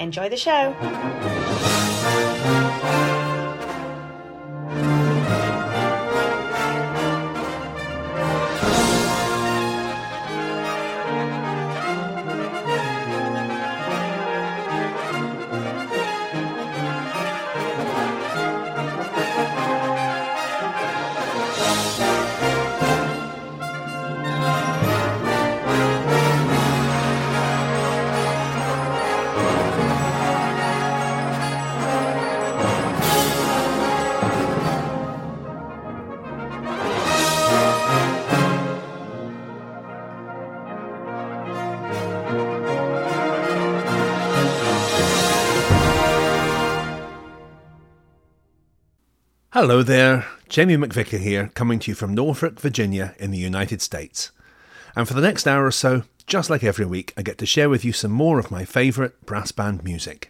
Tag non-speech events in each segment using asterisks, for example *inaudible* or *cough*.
Enjoy the show. Hello there, Jamie McVicar here, coming to you from Norfolk, Virginia, in the United States. And for the next hour or so, just like every week, I get to share with you some more of my favourite brass band music.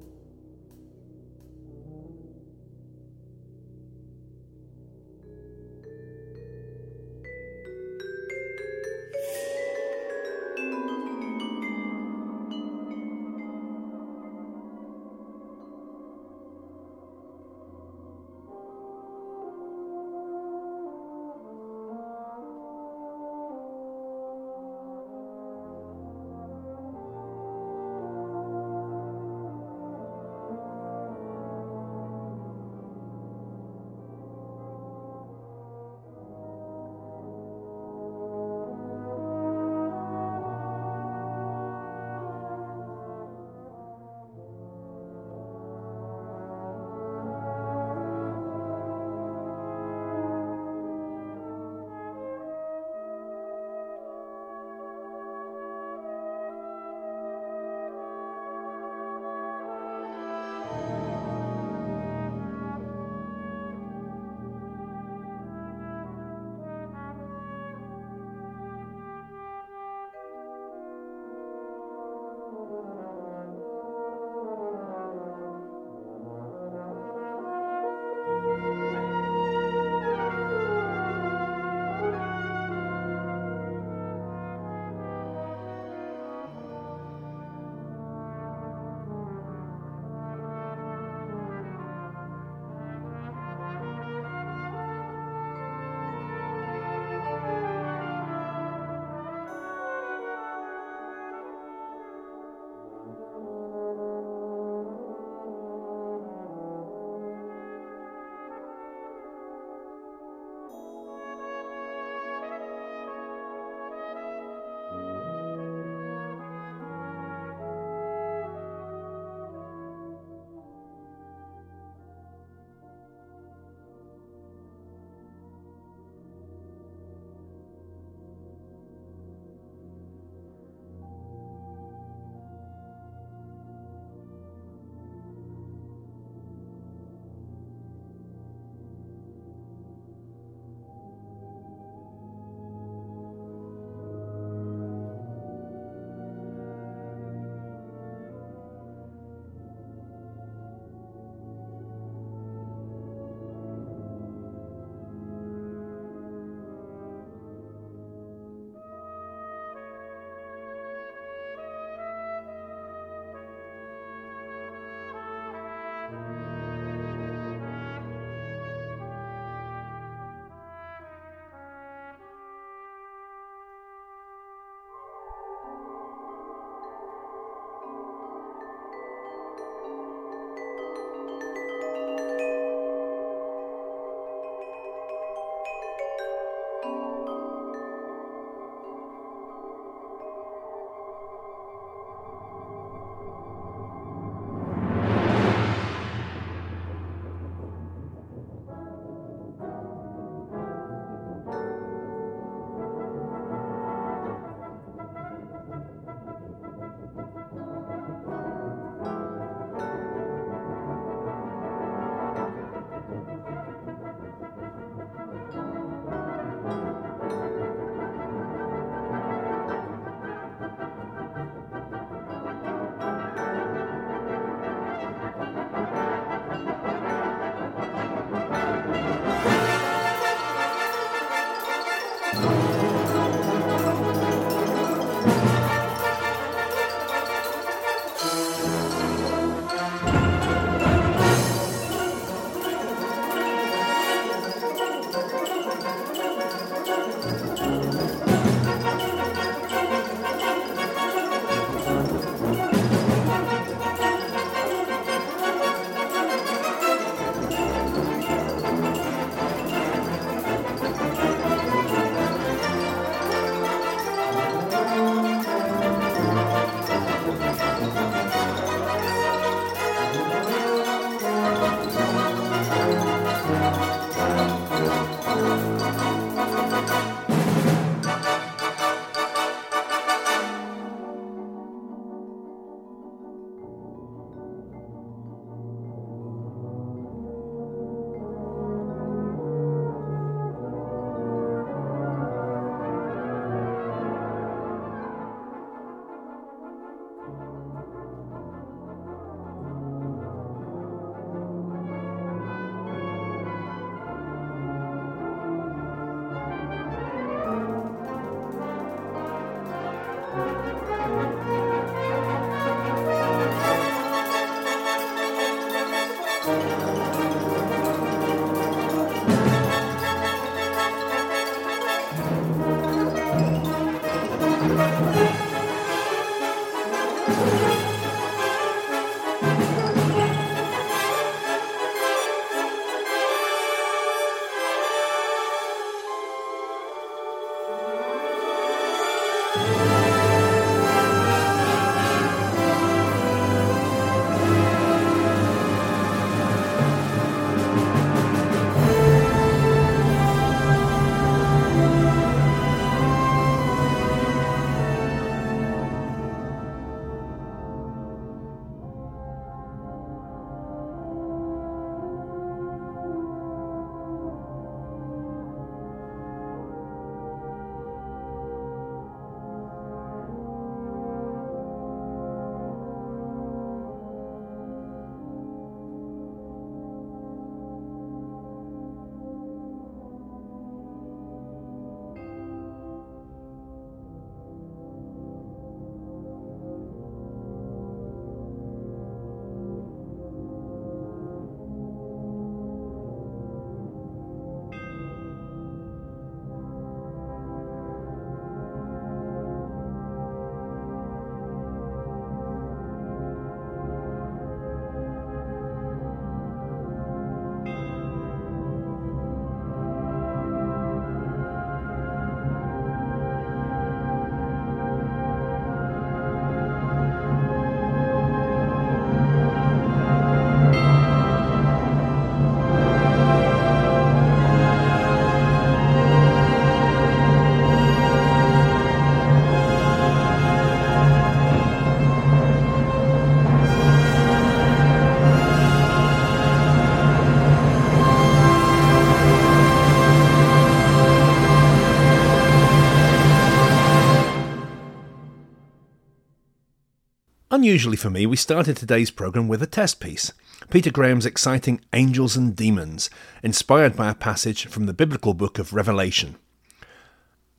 Unusually for me, we started today's programme with a test piece. Peter Graham's exciting Angels and Demons, inspired by a passage from the biblical book of Revelation.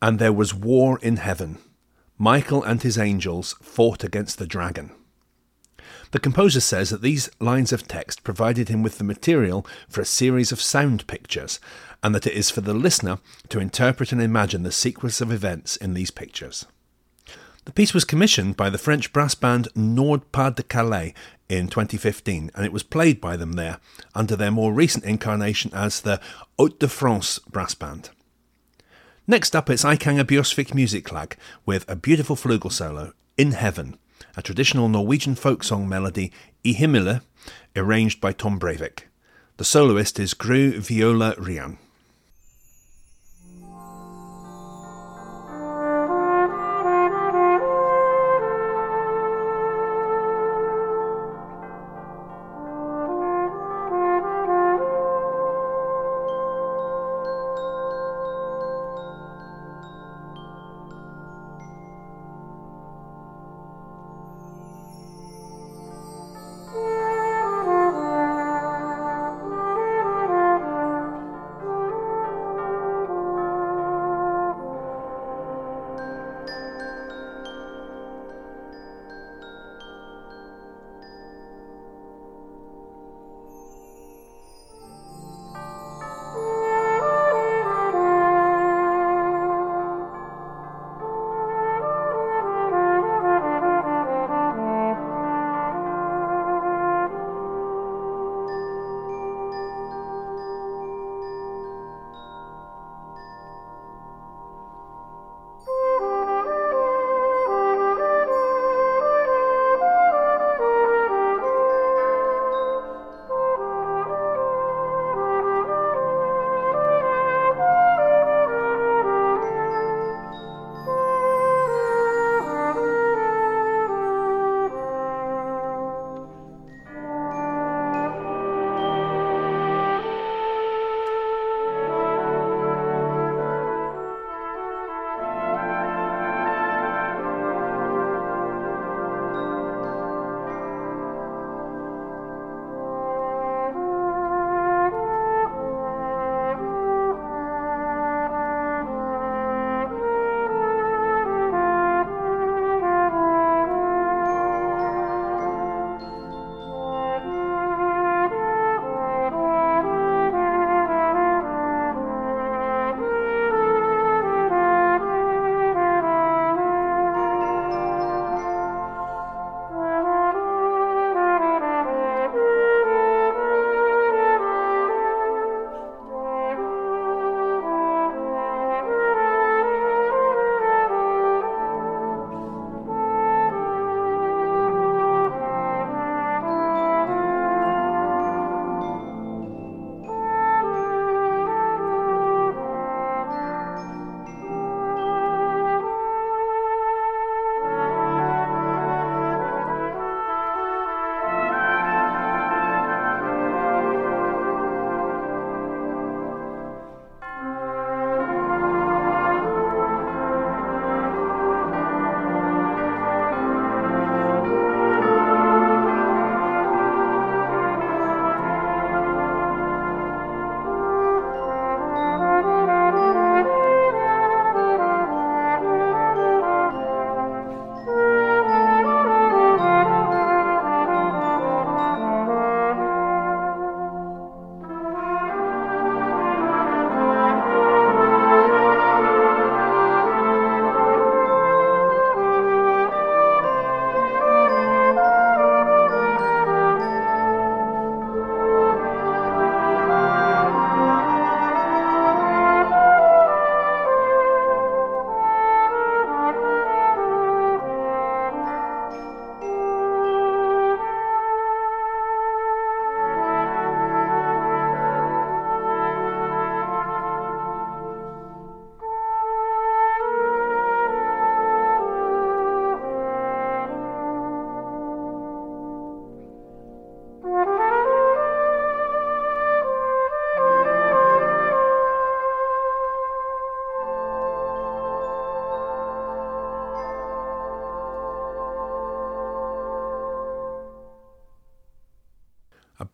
And there was war in heaven. Michael and his angels fought against the dragon. The composer says that these lines of text provided him with the material for a series of sound pictures, and that it is for the listener to interpret and imagine the sequence of events in these pictures. The piece was commissioned by the French brass band Nord Pas de Calais in 2015, and it was played by them there under their more recent incarnation as the Hauts de France Brass Band. Next up, it's Eikanger Bjørsvik Musikklag with a beautiful flugel solo, In Heaven, a traditional Norwegian folk song melody, I Himmele, arranged by Tom Breivik. The soloist is Gru Viola Rian.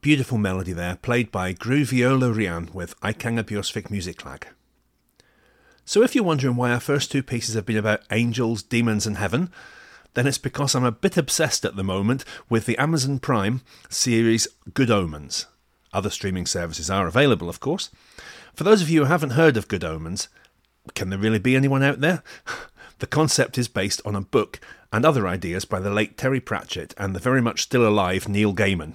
Beautiful melody there, played by Gru Viola Rian with Eikanger Bjørsvik Musikklag. So if you're wondering why our first two pieces have been about angels, demons, and heaven, then it's because I'm a bit obsessed at the moment with the Amazon Prime series Good Omens. Other streaming services are available, of course. For those of you who haven't heard of Good Omens, can there really be anyone out there? *laughs* The concept is based on a book and other ideas by the late Terry Pratchett and the very much still alive Neil Gaiman.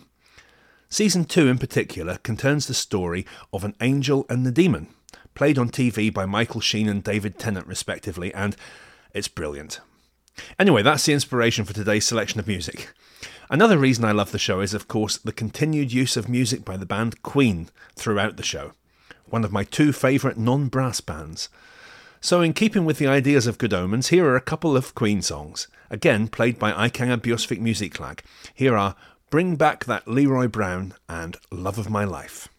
Season 2 in particular contains the story of an angel and the demon, played on TV by Michael Sheen and David Tennant respectively, and it's brilliant. Anyway, that's the inspiration for today's selection of music. Another reason I love the show is, of course, the continued use of music by the band Queen throughout the show, one of my two favourite non brass bands. So, in keeping with the ideas of Good Omens, here are a couple of Queen songs, again played by Eikanger Bjørsvik Musikklag. Here are Bring Back That Leroy Brown and Love of My Life.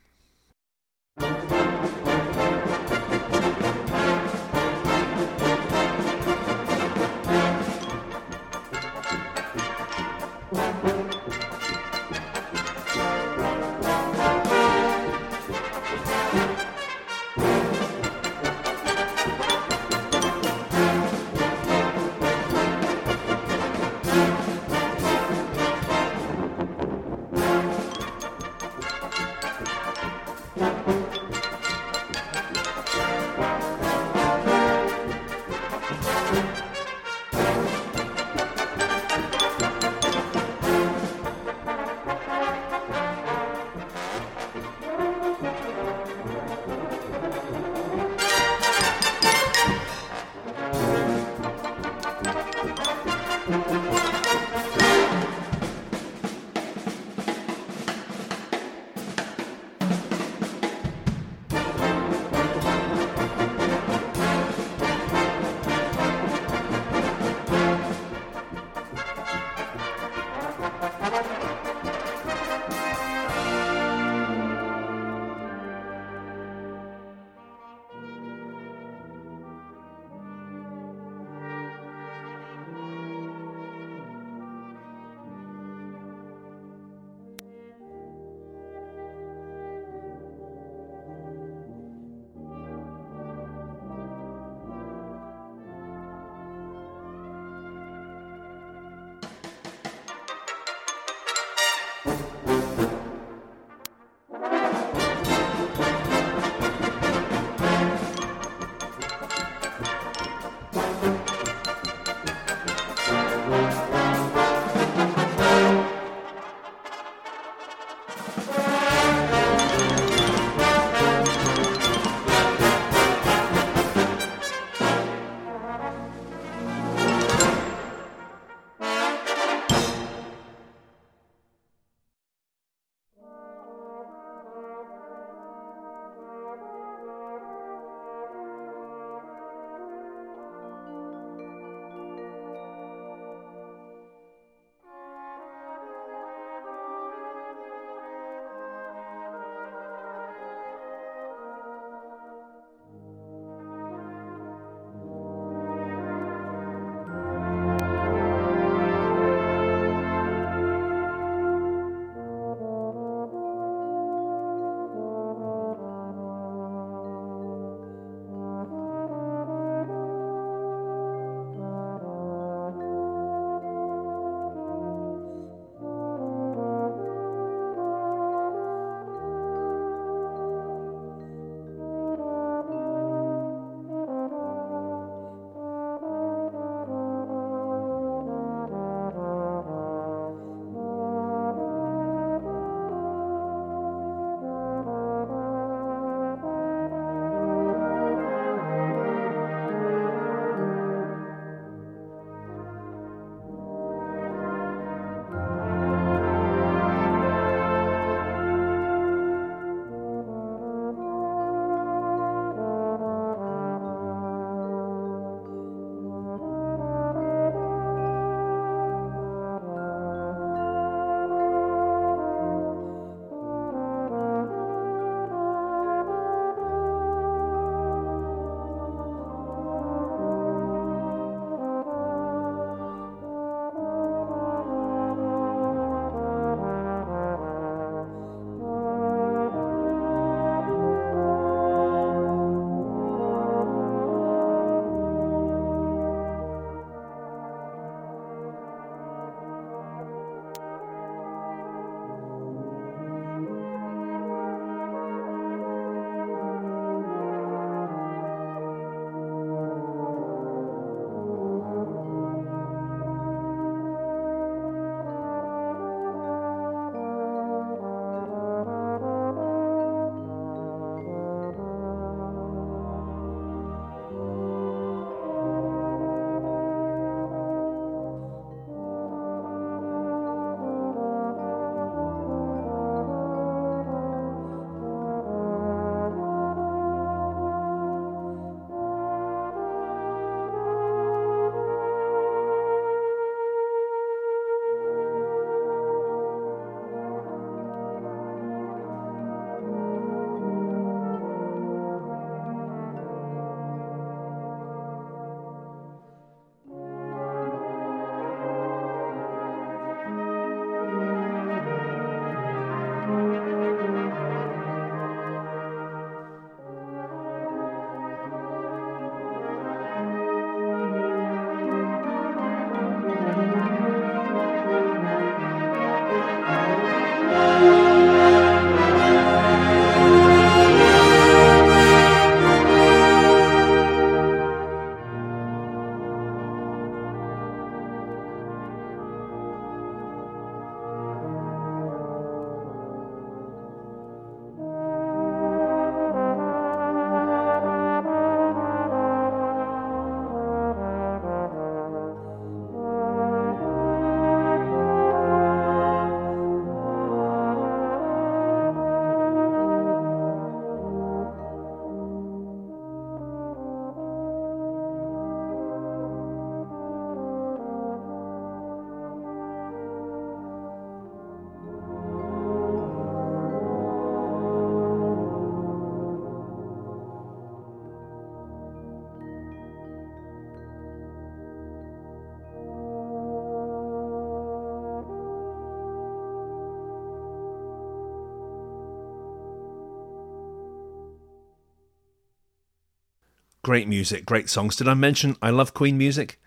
Great music, great songs. Did I mention I love Queen music?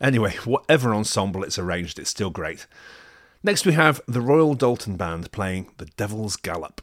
Anyway, *laughs* whatever ensemble it's arranged, it's still great. Next, we have the Royal Doulton Band playing The Devil's Gallop.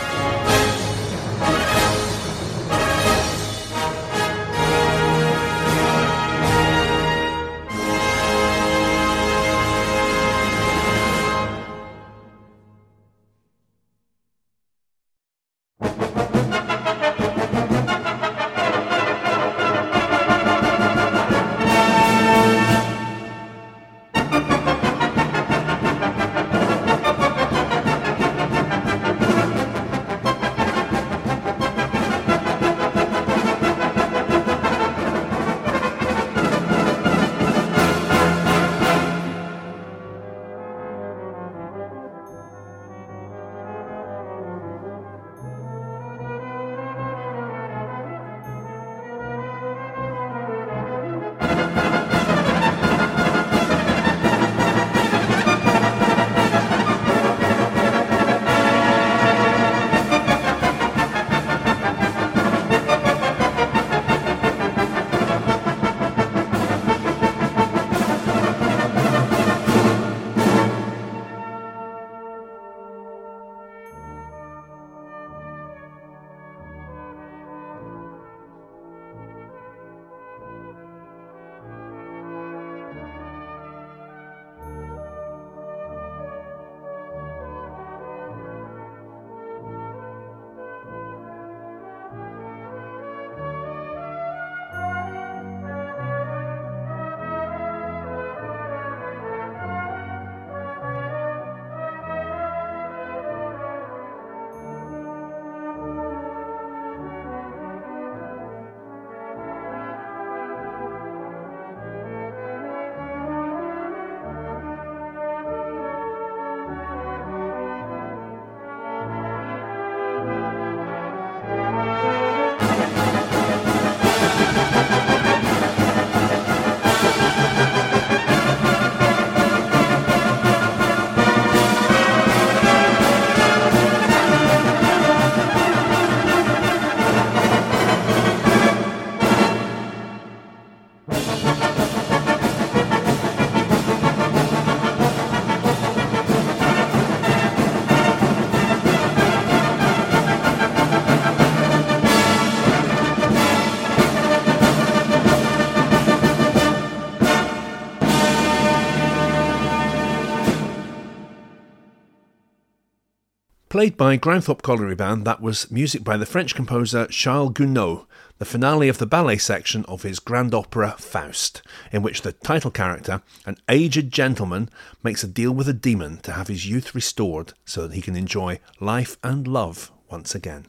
Played by Grimethorpe Colliery Band, that was music by the French composer Charles Gounod, the finale of the ballet section of his grand opera Faust, in which the title character, an aged gentleman, makes a deal with a demon to have his youth restored so that he can enjoy life and love once again.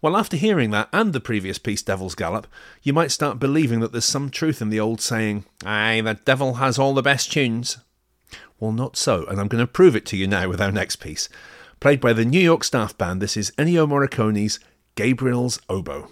Well, after hearing that and the previous piece, Devil's Gallop, you might start believing that there's some truth in the old saying, Aye, the devil has all the best tunes. Well, not so, and I'm going to prove it to you now with our next piece. Played by the New York Staff Band, this is Ennio Morricone's Gabriel's Oboe.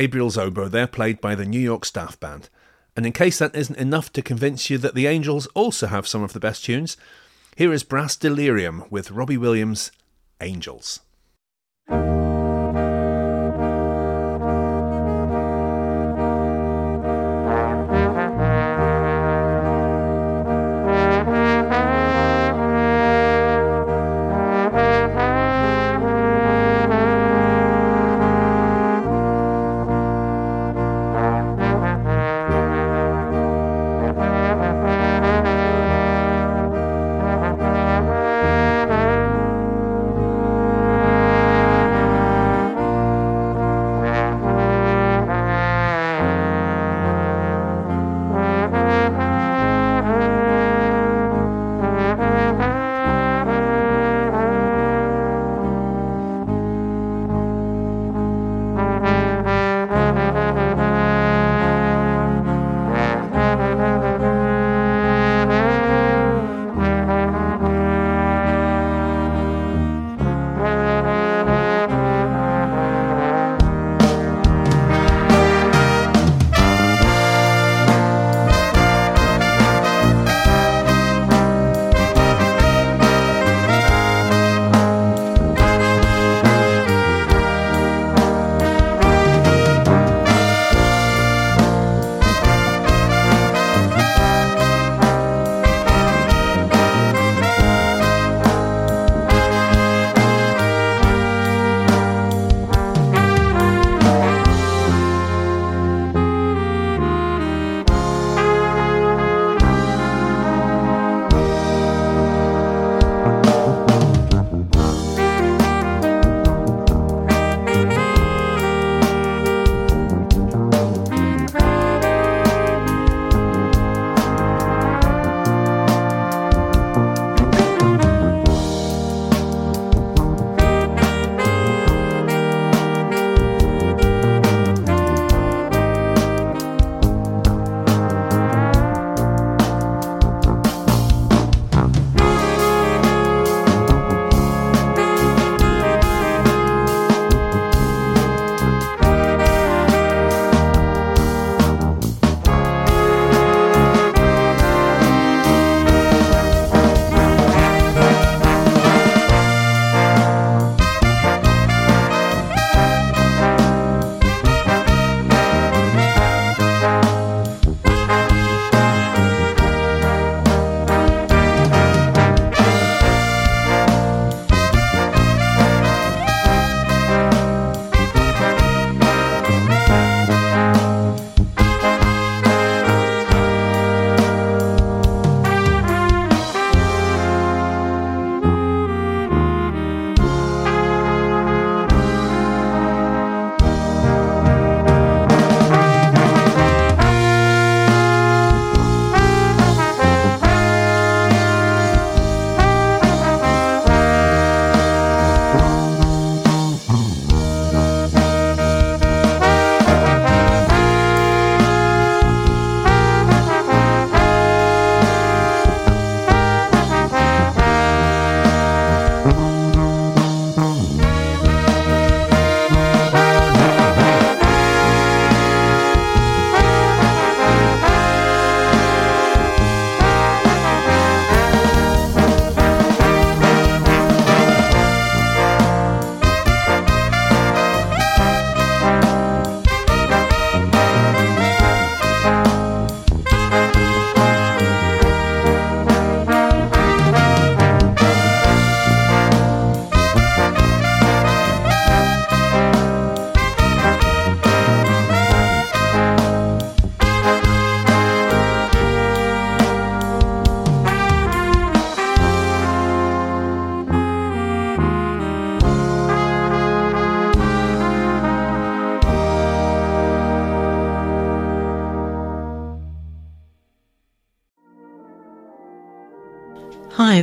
Gabriel's oboe there played by the New York Staff Band. And in case that isn't enough to convince you that the Angels also have some of the best tunes, here is Brass Delirium with Robbie Williams' Angels.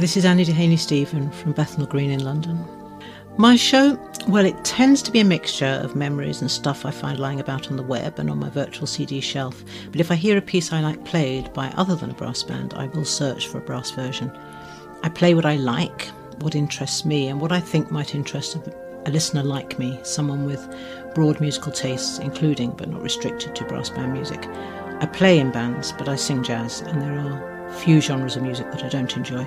This is Annie Dehaney Stephen from Bethnal Green in London. My show, well, it tends to be a mixture of memories and stuff I find lying about on the web and on my virtual CD shelf. But if I hear a piece I like played by other than a brass band, I will search for a brass version. I play what I like, what interests me, and what I think might interest a listener like me, someone with broad musical tastes, including but not restricted to brass band music. I play in bands, but I sing jazz, and there are few genres of music that I don't enjoy.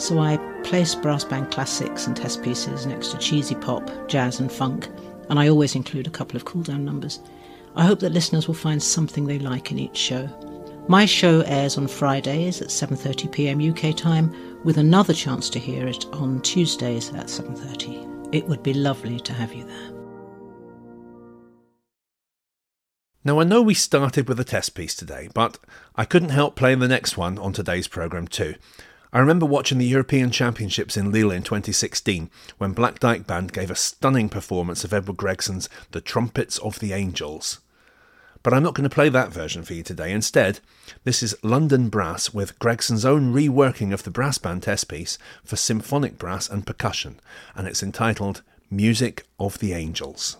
So I place brass band classics and test pieces next to cheesy pop, jazz, and funk, and I always include a couple of cool down numbers. I hope that listeners will find something they like in each show. My show airs on Fridays at 7:30 p.m. UK time with another chance to hear it on Tuesdays at 7:30. It would be lovely to have you there. Now, I know we started with a test piece today, but I couldn't help playing the next one on today's programme too. I remember watching the European Championships in Lille in 2016 when Black Dyke Band gave a stunning performance of Edward Gregson's The Trumpets of the Angels. But I'm not going to play that version for you today. Instead, this is London Brass with Gregson's own reworking of the brass band test piece for symphonic brass and percussion, and it's entitled Music of the Angels.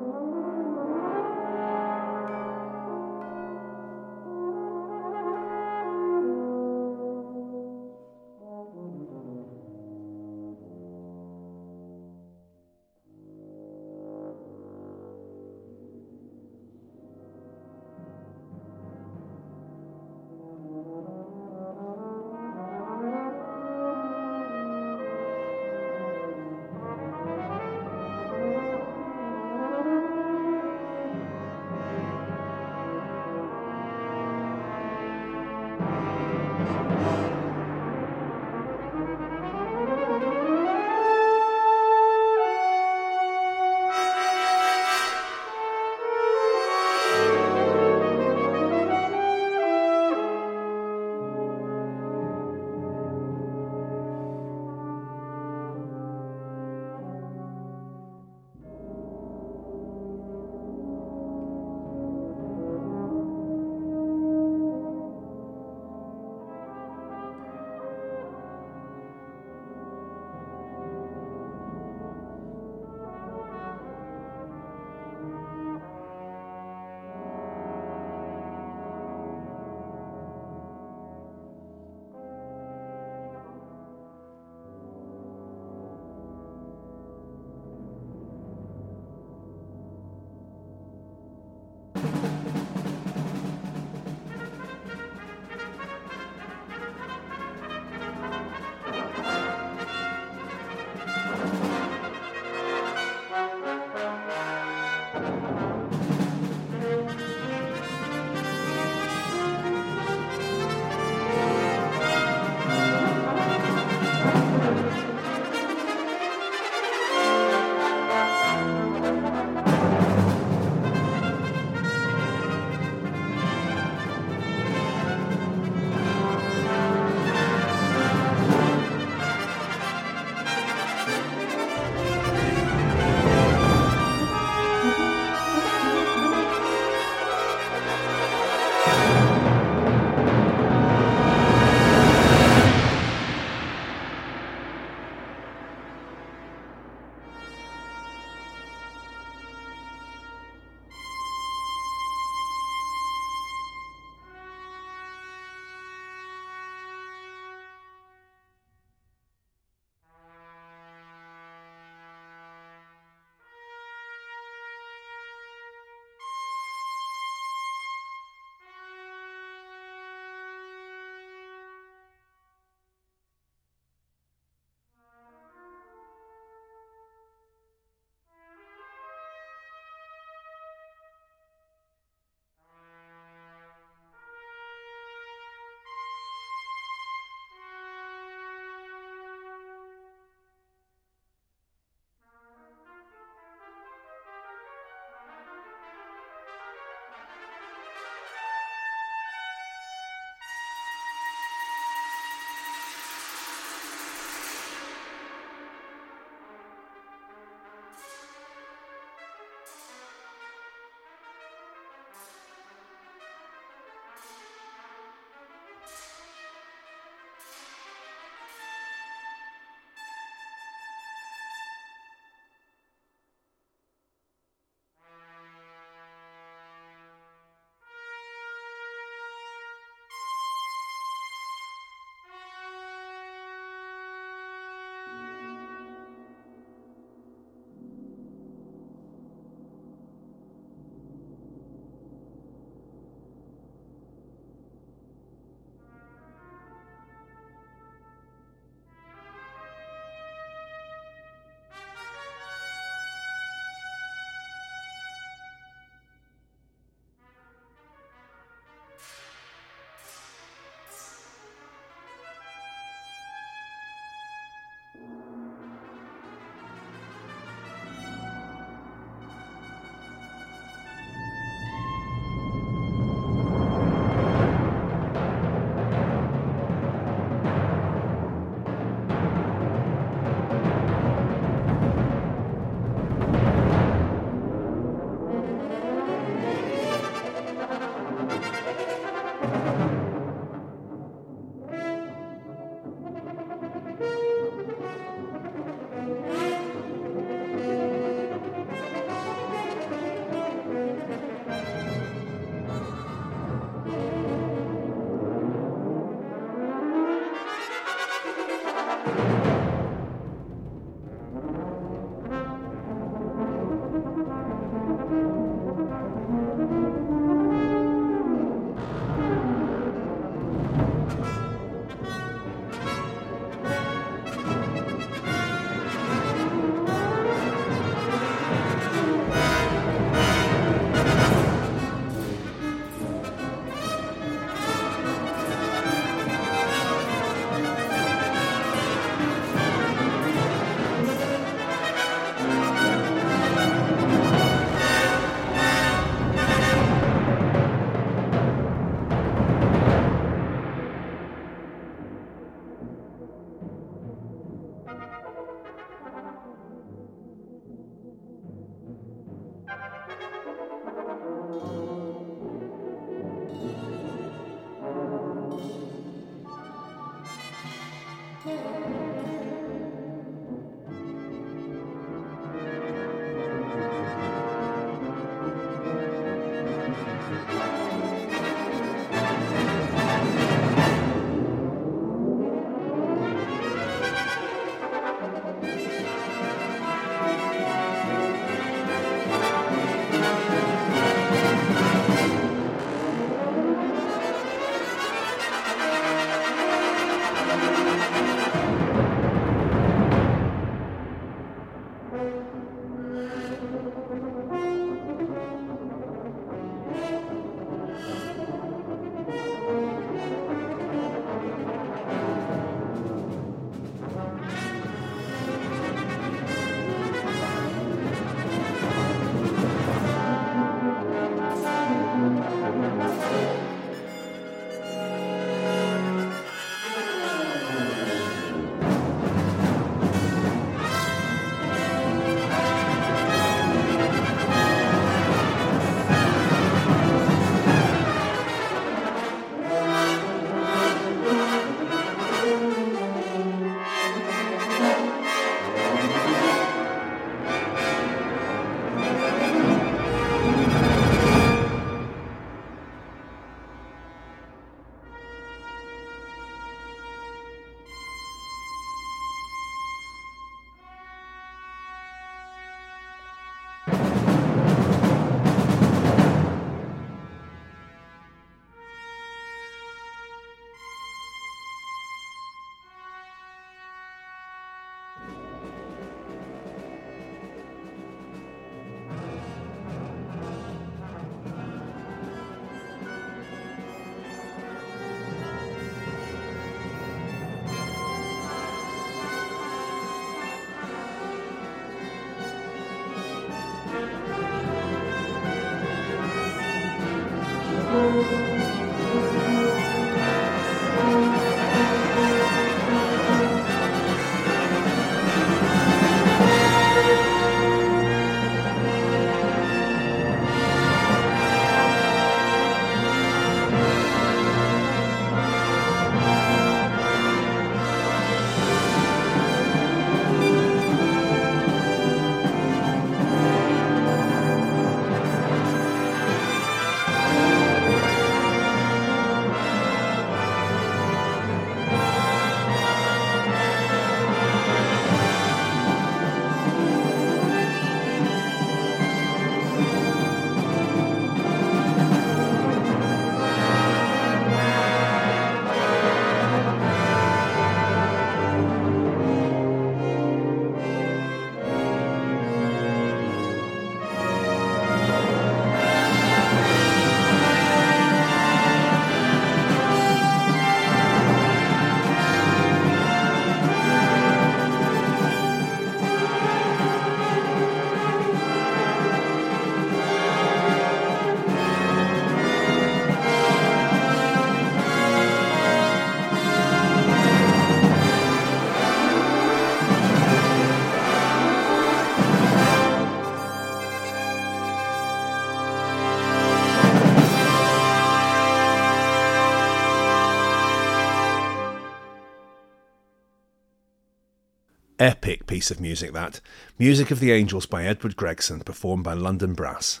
Piece of music that. Music of the Angels by Edward Gregson, performed by London Brass.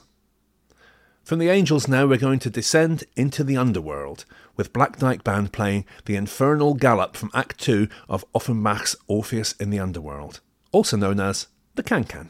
From the Angels now we're going to descend into the underworld, with Black Dyke Band playing the Infernal Galop from Act 2 of Offenbach's Orpheus in the Underworld, also known as the Can-Can.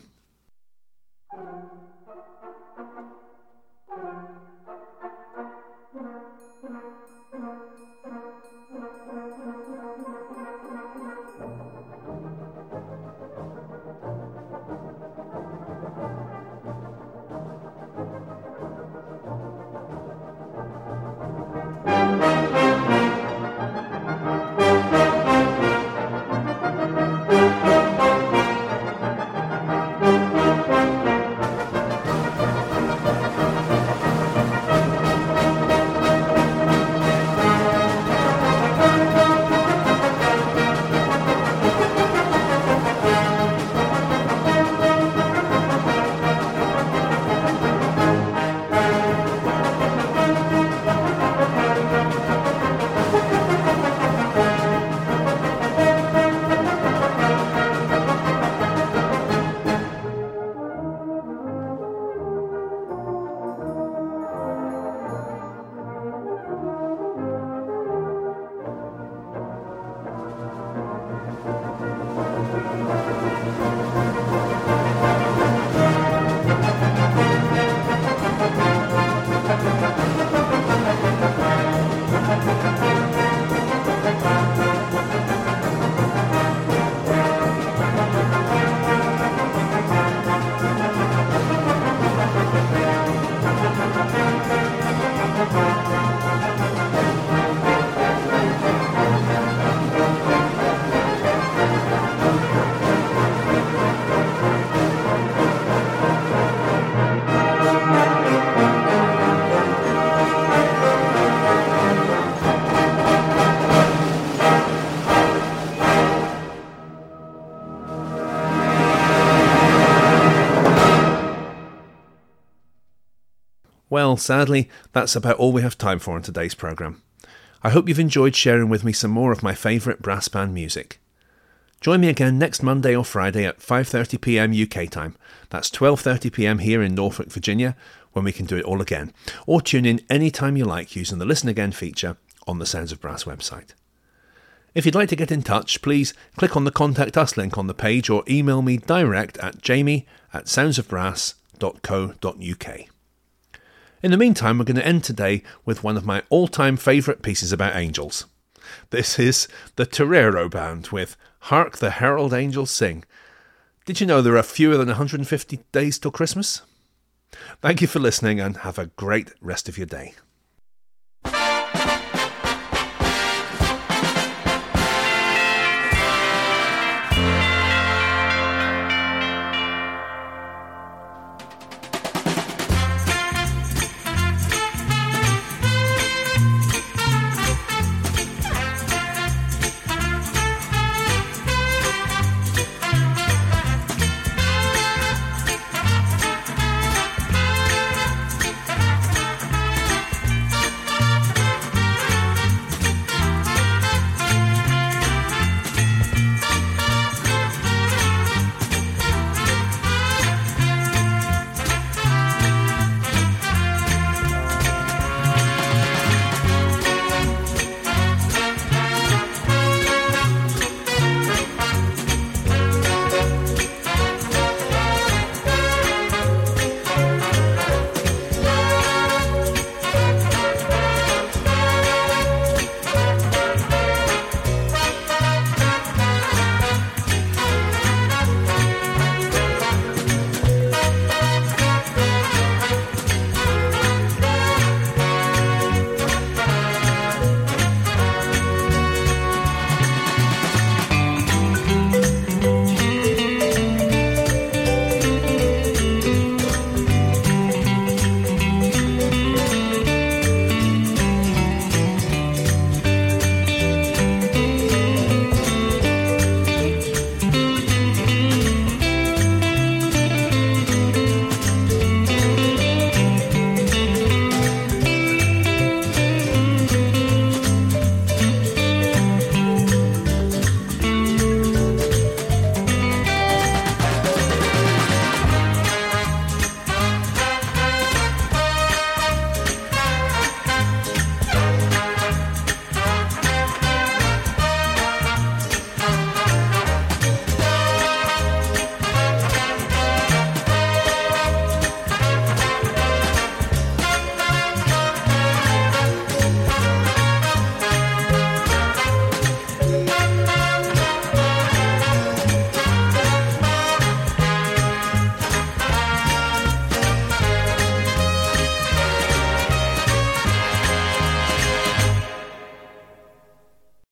Well, sadly, that's about all we have time for in today's programme. I hope you've enjoyed sharing with me some more of my favourite brass band music. Join me again next Monday or Friday at 5:30 p.m. UK time. That's 12:30 p.m. here in Norfolk, Virginia, when we can do it all again. Or tune in any time you like using the Listen Again feature on the Sounds of Brass website. If you'd like to get in touch, please click on the Contact Us link on the page or email me direct at jamie at soundsofbrass.co.uk. In the meantime, we're going to end today with one of my all time favourite pieces about angels. This is the Torero Band with Hark the Herald Angels Sing. Did you know there are fewer than 150 days till Christmas? Thank you for listening and have a great rest of your day.